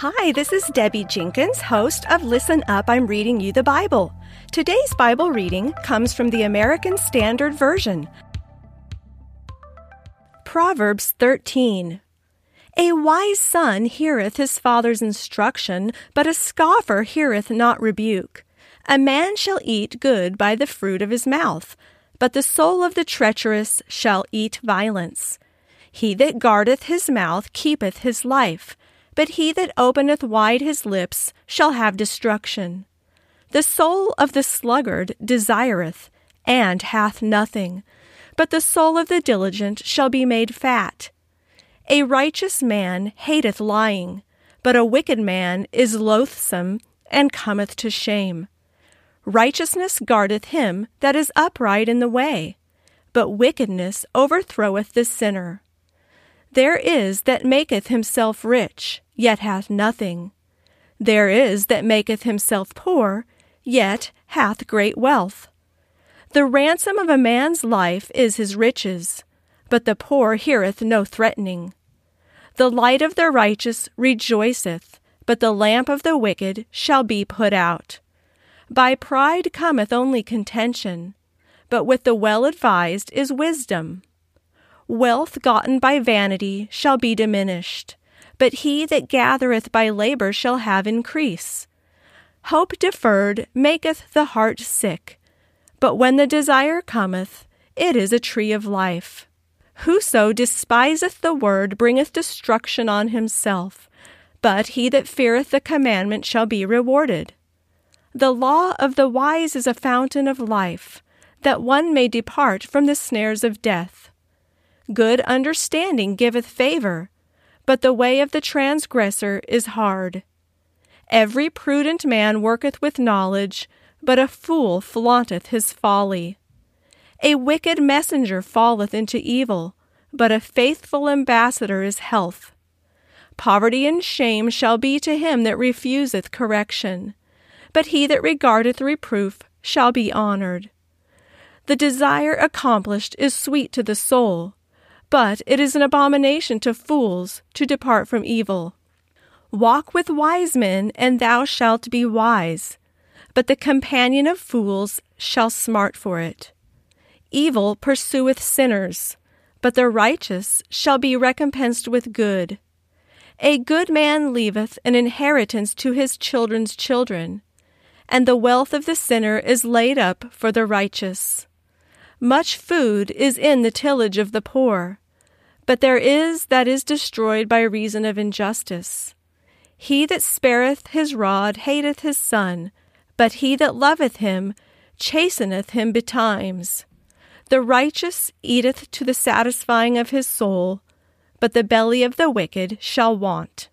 Hi, this is Debbie Jenkins, host of Listen Up, I'm Reading You the Bible. Today's Bible reading comes from the American Standard Version. Proverbs 13. A wise son heareth his father's instruction, but a scoffer heareth not rebuke. A man shall eat good by the fruit of his mouth, but the soul of the treacherous shall eat violence. He that guardeth his mouth keepeth his life but he that openeth wide his lips shall have destruction. The soul of the sluggard desireth, and hath nothing, but the soul of the diligent shall be made fat. A righteous man hateth lying, but a wicked man is loathsome and cometh to shame. Righteousness guardeth him that is upright in the way, but wickedness overthroweth the sinner. There is that maketh himself rich, yet hath nothing. There is that maketh himself poor, yet hath great wealth. The ransom of a man's life is his riches, but the poor heareth no threatening. The light of the righteous rejoiceth, but the lamp of the wicked shall be put out. By pride cometh only contention, but with the well advised is wisdom. Wealth gotten by vanity shall be diminished, but he that gathereth by labor shall have increase. Hope deferred maketh the heart sick, but when the desire cometh, it is a tree of life. Whoso despiseth the word bringeth destruction on himself, but he that feareth the commandment shall be rewarded. The law of the wise is a fountain of life, that one may depart from the snares of death. Good understanding giveth favor, but the way of the transgressor is hard. Every prudent man worketh with knowledge, but a fool flaunteth his folly. A wicked messenger falleth into evil, but a faithful ambassador is health. Poverty and shame shall be to him that refuseth correction, but he that regardeth reproof shall be honored. The desire accomplished is sweet to the soul, but it is an abomination to fools to depart from evil. Walk with wise men, and thou shalt be wise, but the companion of fools shall smart for it. Evil pursueth sinners, but the righteous shall be recompensed with good. A good man leaveth an inheritance to his children's children, and the wealth of the sinner is laid up for the righteous. Much food is in the tillage of the poor, but there is that is destroyed by reason of injustice. He that spareth his rod hateth his son, but he that loveth him chasteneth him betimes. The righteous eateth to the satisfying of his soul, but the belly of the wicked shall want.